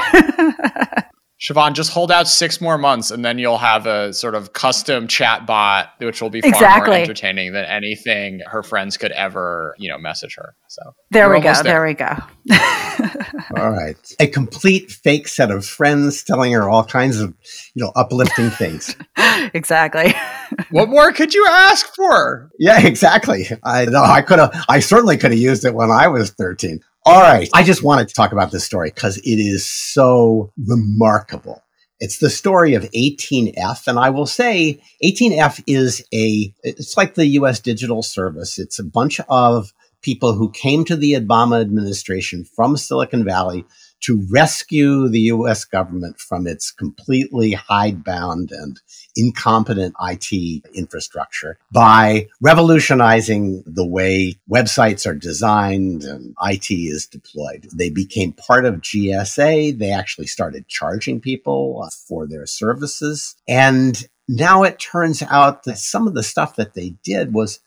[laughs] Siobhan, just hold out six more months and then you'll have a sort of custom chat bot, which will be far exactly. more entertaining than anything her friends could ever, you know, message her. So there we go. There. there we go. [laughs] all right. A complete fake set of friends telling her all kinds of, you know, uplifting things. [laughs] exactly. [laughs] what more could you ask for? Yeah, exactly. I know I could have I certainly could have used it when I was 13. All right. I just wanted to talk about this story because it is so remarkable. It's the story of 18F. And I will say 18F is a, it's like the US Digital Service. It's a bunch of people who came to the Obama administration from Silicon Valley to rescue the US government from its completely hidebound and incompetent IT infrastructure by revolutionizing the way websites are designed and IT is deployed. They became part of GSA. They actually started charging people for their services. And now it turns out that some of the stuff that they did was,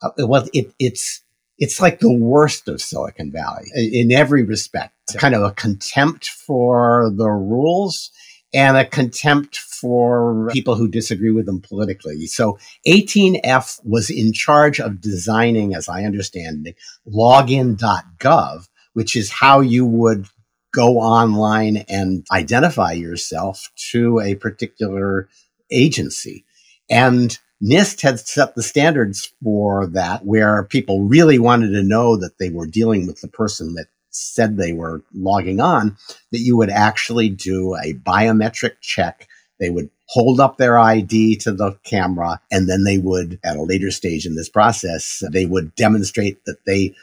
uh, well, it, it's, it's like the worst of Silicon Valley in every respect. Kind of a contempt for the rules and a contempt for people who disagree with them politically. So 18F was in charge of designing, as I understand it, login.gov, which is how you would go online and identify yourself to a particular agency. And NIST had set the standards for that, where people really wanted to know that they were dealing with the person that said they were logging on, that you would actually do a biometric check. They would hold up their ID to the camera, and then they would, at a later stage in this process, they would demonstrate that they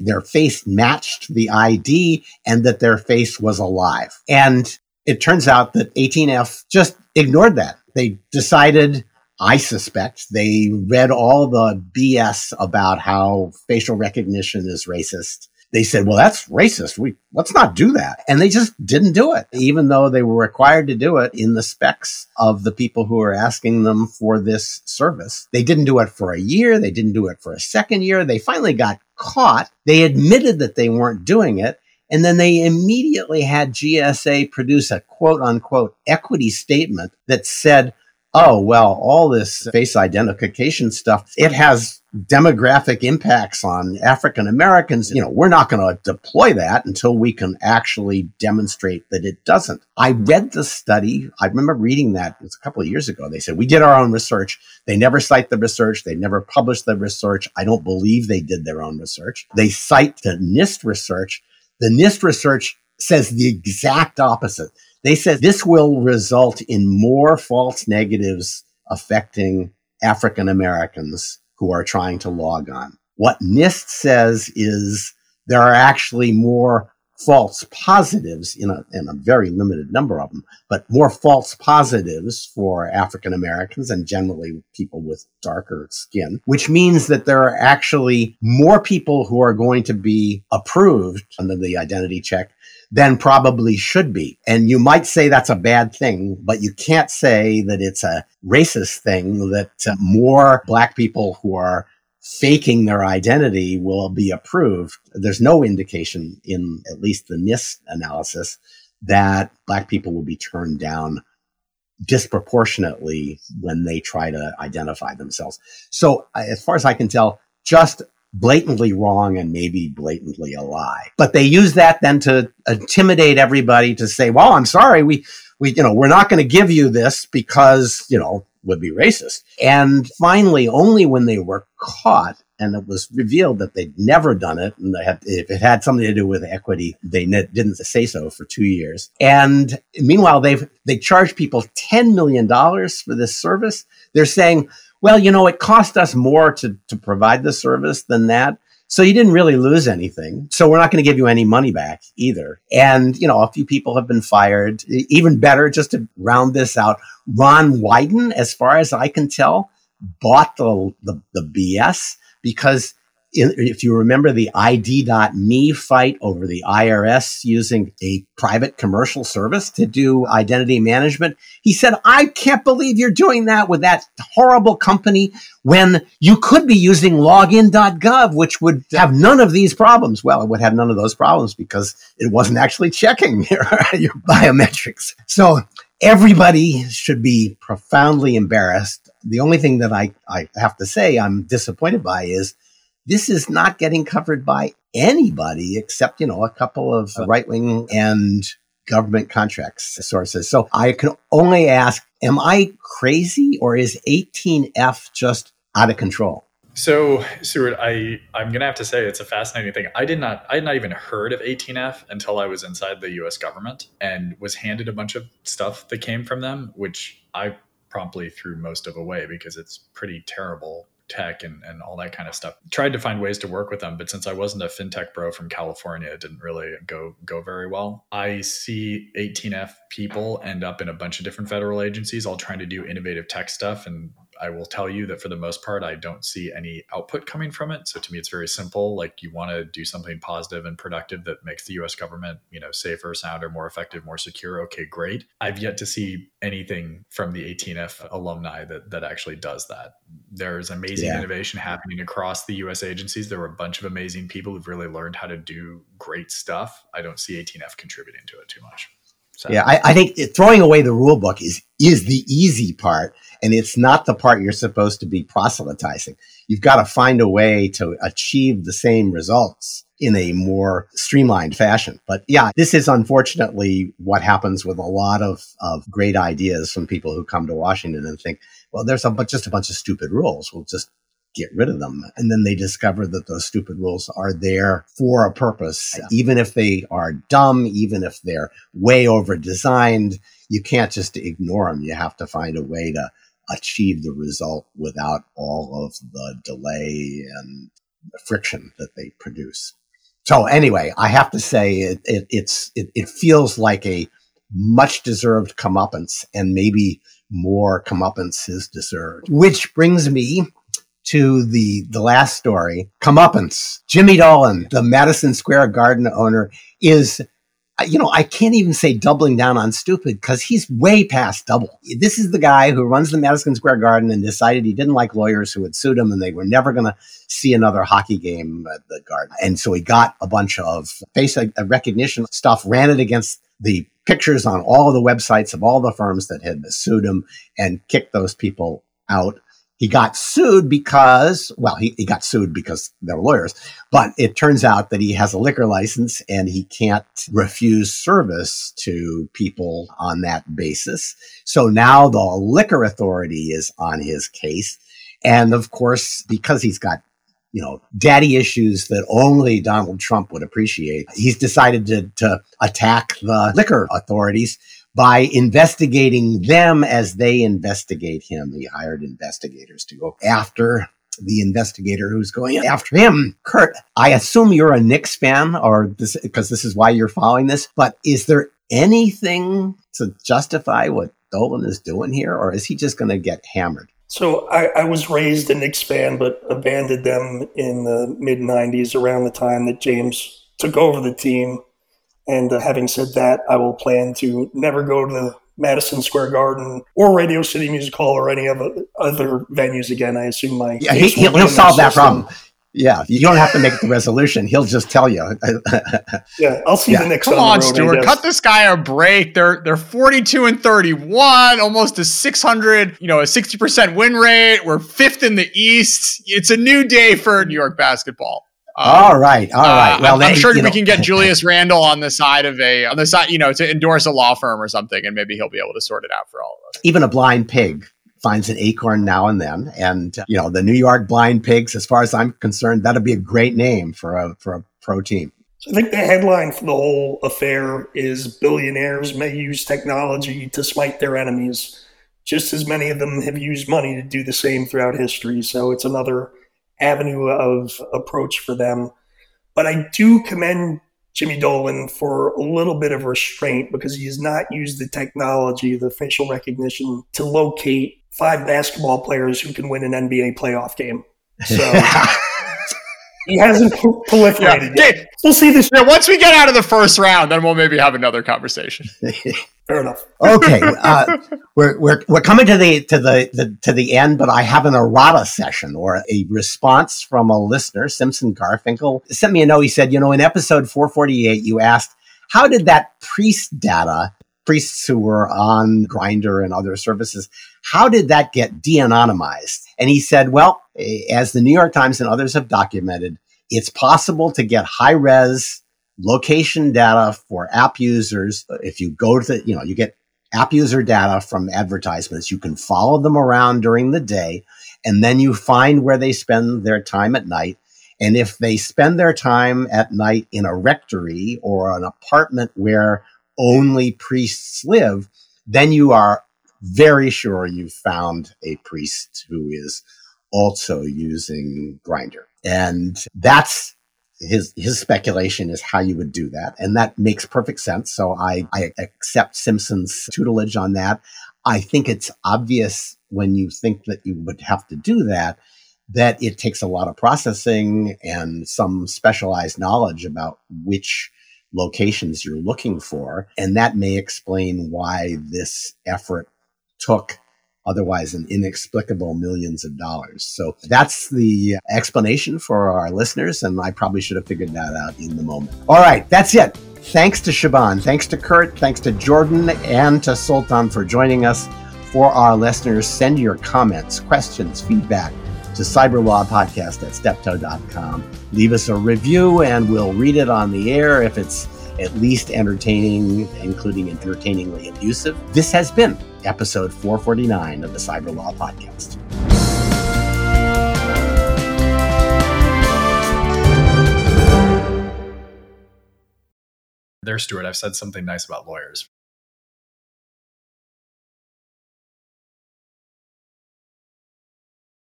their face matched the ID and that their face was alive. And it turns out that 18F just ignored that. They decided I suspect they read all the BS about how facial recognition is racist. They said, well, that's racist. We let's not do that. And they just didn't do it, even though they were required to do it in the specs of the people who were asking them for this service. They didn't do it for a year. They didn't do it for a second year. They finally got caught. They admitted that they weren't doing it. And then they immediately had GSA produce a quote unquote equity statement that said, oh, well, all this face identification stuff, it has demographic impacts on African Americans. You know, we're not going to deploy that until we can actually demonstrate that it doesn't. I read the study. I remember reading that it was a couple of years ago. They said, we did our own research. They never cite the research. They never published the research. I don't believe they did their own research. They cite the NIST research. The NIST research says the exact opposite. They said this will result in more false negatives affecting African Americans who are trying to log on. What NIST says is there are actually more false positives in a, in a very limited number of them, but more false positives for African Americans and generally people with darker skin, which means that there are actually more people who are going to be approved under the identity check than probably should be. And you might say that's a bad thing, but you can't say that it's a racist thing that uh, more black people who are faking their identity will be approved. There's no indication in at least the NIST analysis that black people will be turned down disproportionately when they try to identify themselves. So as far as I can tell, just blatantly wrong and maybe blatantly a lie. But they use that then to intimidate everybody to say, well, I'm sorry, we, we, you know, we're not going to give you this because, you know, would be racist. And finally, only when they were caught and it was revealed that they'd never done it, and had, if it had something to do with equity, they didn't say so for two years. And meanwhile, they've they charged people ten million dollars for this service. They're saying, well, you know, it cost us more to, to provide the service than that. So you didn't really lose anything. So we're not going to give you any money back either. And, you know, a few people have been fired. Even better, just to round this out, Ron Wyden, as far as I can tell, bought the, the, the BS because if you remember the ID.me fight over the IRS using a private commercial service to do identity management, he said, I can't believe you're doing that with that horrible company when you could be using login.gov, which would have none of these problems. Well, it would have none of those problems because it wasn't actually checking [laughs] your, your biometrics. So everybody should be profoundly embarrassed. The only thing that I, I have to say I'm disappointed by is this is not getting covered by anybody except, you know, a couple of uh, right wing and government contracts sources. So I can only ask, am I crazy or is 18F just out of control? So, Stewart, I I'm gonna have to say it's a fascinating thing. I did not I had not even heard of 18F until I was inside the U.S. government and was handed a bunch of stuff that came from them, which I promptly threw most of away because it's pretty terrible tech and, and all that kind of stuff. Tried to find ways to work with them, but since I wasn't a fintech bro from California, it didn't really go go very well. I see 18F people end up in a bunch of different federal agencies all trying to do innovative tech stuff and I will tell you that for the most part, I don't see any output coming from it. So to me, it's very simple. Like you want to do something positive and productive that makes the U.S. government, you know, safer, sounder, more effective, more secure. Okay, great. I've yet to see anything from the 18F alumni that that actually does that. There's amazing yeah. innovation happening across the U.S. agencies. There were a bunch of amazing people who've really learned how to do great stuff. I don't see 18F contributing to it too much. So. Yeah, I, I think throwing away the rule book is is the easy part and it's not the part you're supposed to be proselytizing. You've got to find a way to achieve the same results in a more streamlined fashion. But yeah, this is unfortunately what happens with a lot of, of great ideas from people who come to Washington and think, well, there's a, just a bunch of stupid rules. We'll just get rid of them. And then they discover that those stupid rules are there for a purpose. Even if they are dumb, even if they're way over designed, you can't just ignore them. You have to find a way to achieve the result without all of the delay and the friction that they produce. So anyway, I have to say it, it it's it, it feels like a much deserved comeuppance and maybe more comeuppance is deserved. Which brings me to the the last story, comeuppance. Jimmy Dolan, the Madison Square Garden owner, is you know, I can't even say doubling down on stupid because he's way past double. This is the guy who runs the Madison Square Garden and decided he didn't like lawyers who had sued him and they were never going to see another hockey game at the Garden. And so he got a bunch of face recognition stuff, ran it against the pictures on all the websites of all the firms that had sued him and kicked those people out. He got sued because, well, he, he got sued because they were lawyers, but it turns out that he has a liquor license and he can't refuse service to people on that basis. So now the liquor authority is on his case. And of course, because he's got you know, daddy issues that only Donald Trump would appreciate. He's decided to, to attack the liquor authorities by investigating them as they investigate him. He hired investigators to go after the investigator who's going after him. Kurt, I assume you're a Knicks fan or this because this is why you're following this, but is there anything to justify what Dolan is doing here, or is he just going to get hammered? So I, I, was raised a Knicks fan, but abandoned them in the mid '90s, around the time that James took over the team. And uh, having said that, I will plan to never go to the Madison Square Garden or Radio City Music Hall or any of other venues again. I assume my yeah he, will he'll solve that problem. Yeah, you don't have to make the resolution. He'll just tell you. [laughs] yeah, I'll see yeah. the next. Come on, on Stewart, cut this guy a break. They're they're forty two and thirty one, almost a six hundred, you know, a sixty percent win rate. We're fifth in the East. It's a new day for New York basketball. Um, all right, all right. Uh, well, I'm, they, I'm sure we know. can get Julius Randle on the side of a on the side, you know, to endorse a law firm or something, and maybe he'll be able to sort it out for all of us. Even a blind pig finds an acorn now and then, and you know, the New York Blind Pigs. As far as I'm concerned, that'd be a great name for a for a pro team. So I think the headline for the whole affair is billionaires may use technology to smite their enemies. Just as many of them have used money to do the same throughout history. So it's another avenue of approach for them. But I do commend Jimmy Dolan for a little bit of restraint because he has not used the technology, the facial recognition, to locate five basketball players who can win an NBA playoff game. So [laughs] he hasn't [laughs] proliferated yeah. yet. We'll see this. Yeah, once we get out of the first round, then we'll maybe have another conversation. [laughs] Fair enough. okay, [laughs] uh, we're, we're we're coming to the to the, the, to the end, but I have an errata session or a response from a listener, Simson Garfinkel, sent me a note. He said, you know, in episode 448, you asked how did that priest data, priests who were on Grindr and other services, how did that get de-anonymized? And he said, well, eh, as the New York Times and others have documented, it's possible to get high res location data for app users. If you go to the, you know, you get app user data from advertisements, you can follow them around during the day. And then you find where they spend their time at night. And if they spend their time at night in a rectory or an apartment where only priests live, then you are very sure you've found a priest who is also using Grindr. And that's his his speculation is how you would do that. And that makes perfect sense. So I, I accept Simson's tutelage on that. I think it's obvious when you think that you would have to do that, that it takes a lot of processing and some specialized knowledge about which locations you're looking for. And that may explain why this effort took otherwise an inexplicable millions of dollars. So that's the explanation for our listeners. And I probably should have figured that out in the moment. All right, that's it. Thanks to Siobhan, Thanks to Kurt. Thanks to Jordan and to Sultan for joining us. For our listeners, send your comments, questions, feedback to cyberlawpodcast at steptoe.com. Leave us a review and we'll read it on the air if it's at least entertaining, including entertainingly abusive. This has been episode 449 of the Cyberlaw Podcast. There, Stewart, I've said something nice about lawyers.